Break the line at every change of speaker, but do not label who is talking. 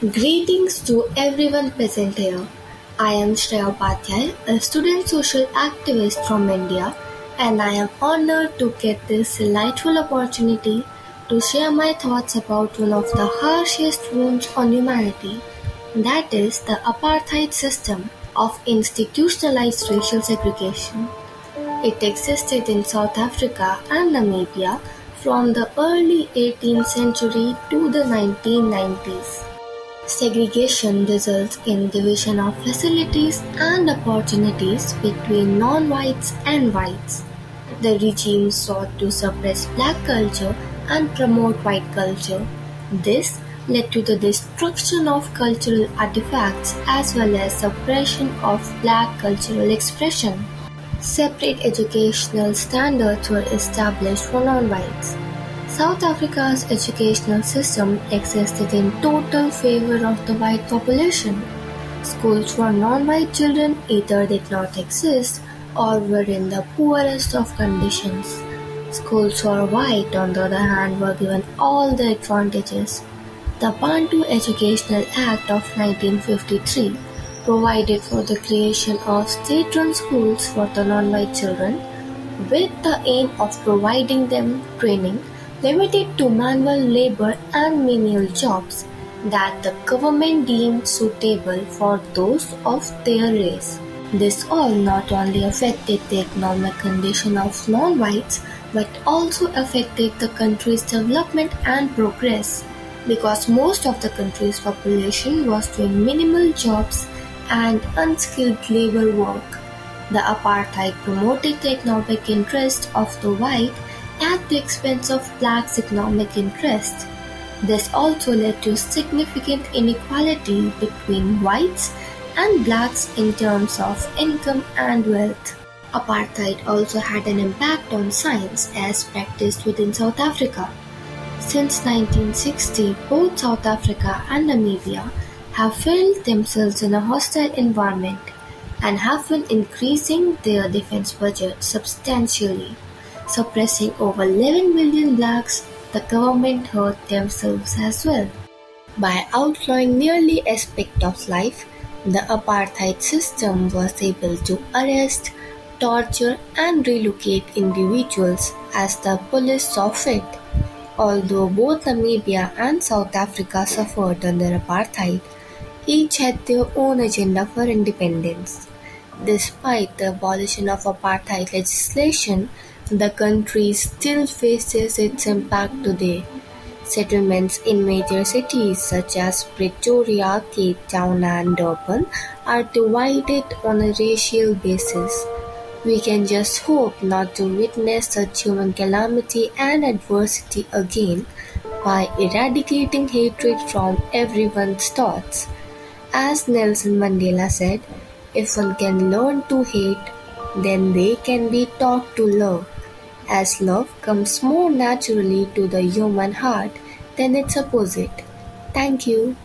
Greetings to everyone present here. I am Shreya a student social activist from India, and I am honored to get this delightful opportunity to share my thoughts about one of the harshest wounds on humanity, that is, the apartheid system of institutionalized racial segregation. It existed in South Africa and Namibia from the early 18th century to the 1990s. Segregation results in division of facilities and opportunities between non-whites and whites. The regime sought to suppress black culture and promote white culture. This led to the destruction of cultural artifacts as well as suppression of black cultural expression. Separate educational standards were established for non-whites. South Africa's educational system existed in total favor of the white population. Schools for non-white children either did not exist or were in the poorest of conditions. Schools for white, on the other hand, were given all the advantages. The Bantu Educational Act of 1953 provided for the creation of state-run schools for the non-white children with the aim of providing them training limited to manual labor and menial jobs that the government deemed suitable for those of their race. This all not only affected the economic condition of non-whites but also affected the country's development and progress because most of the country's population was doing minimal jobs and unskilled labor work. The apartheid promoted the economic interest of the white at the expense of blacks' economic interests. This also led to significant inequality between whites and blacks in terms of income and wealth. Apartheid also had an impact on science as practiced within South Africa. Since 1960, both South Africa and Namibia have felt themselves in a hostile environment and have been increasing their defense budget substantially. Suppressing over 11 million blacks, the government hurt themselves as well. By outlawing nearly aspect of life, the apartheid system was able to arrest, torture and relocate individuals as the police saw fit. Although both Namibia and South Africa suffered under apartheid, each had their own agenda for independence. Despite the abolition of apartheid legislation, the country still faces its impact today. Settlements in major cities such as Pretoria, Cape Town and Durban are divided on a racial basis. We can just hope not to witness such human calamity and adversity again by eradicating hatred from everyone's thoughts. As Nelson Mandela said, if one can learn to hate, then they can be taught to love, as love comes more naturally to the human heart than its opposite. Thank you.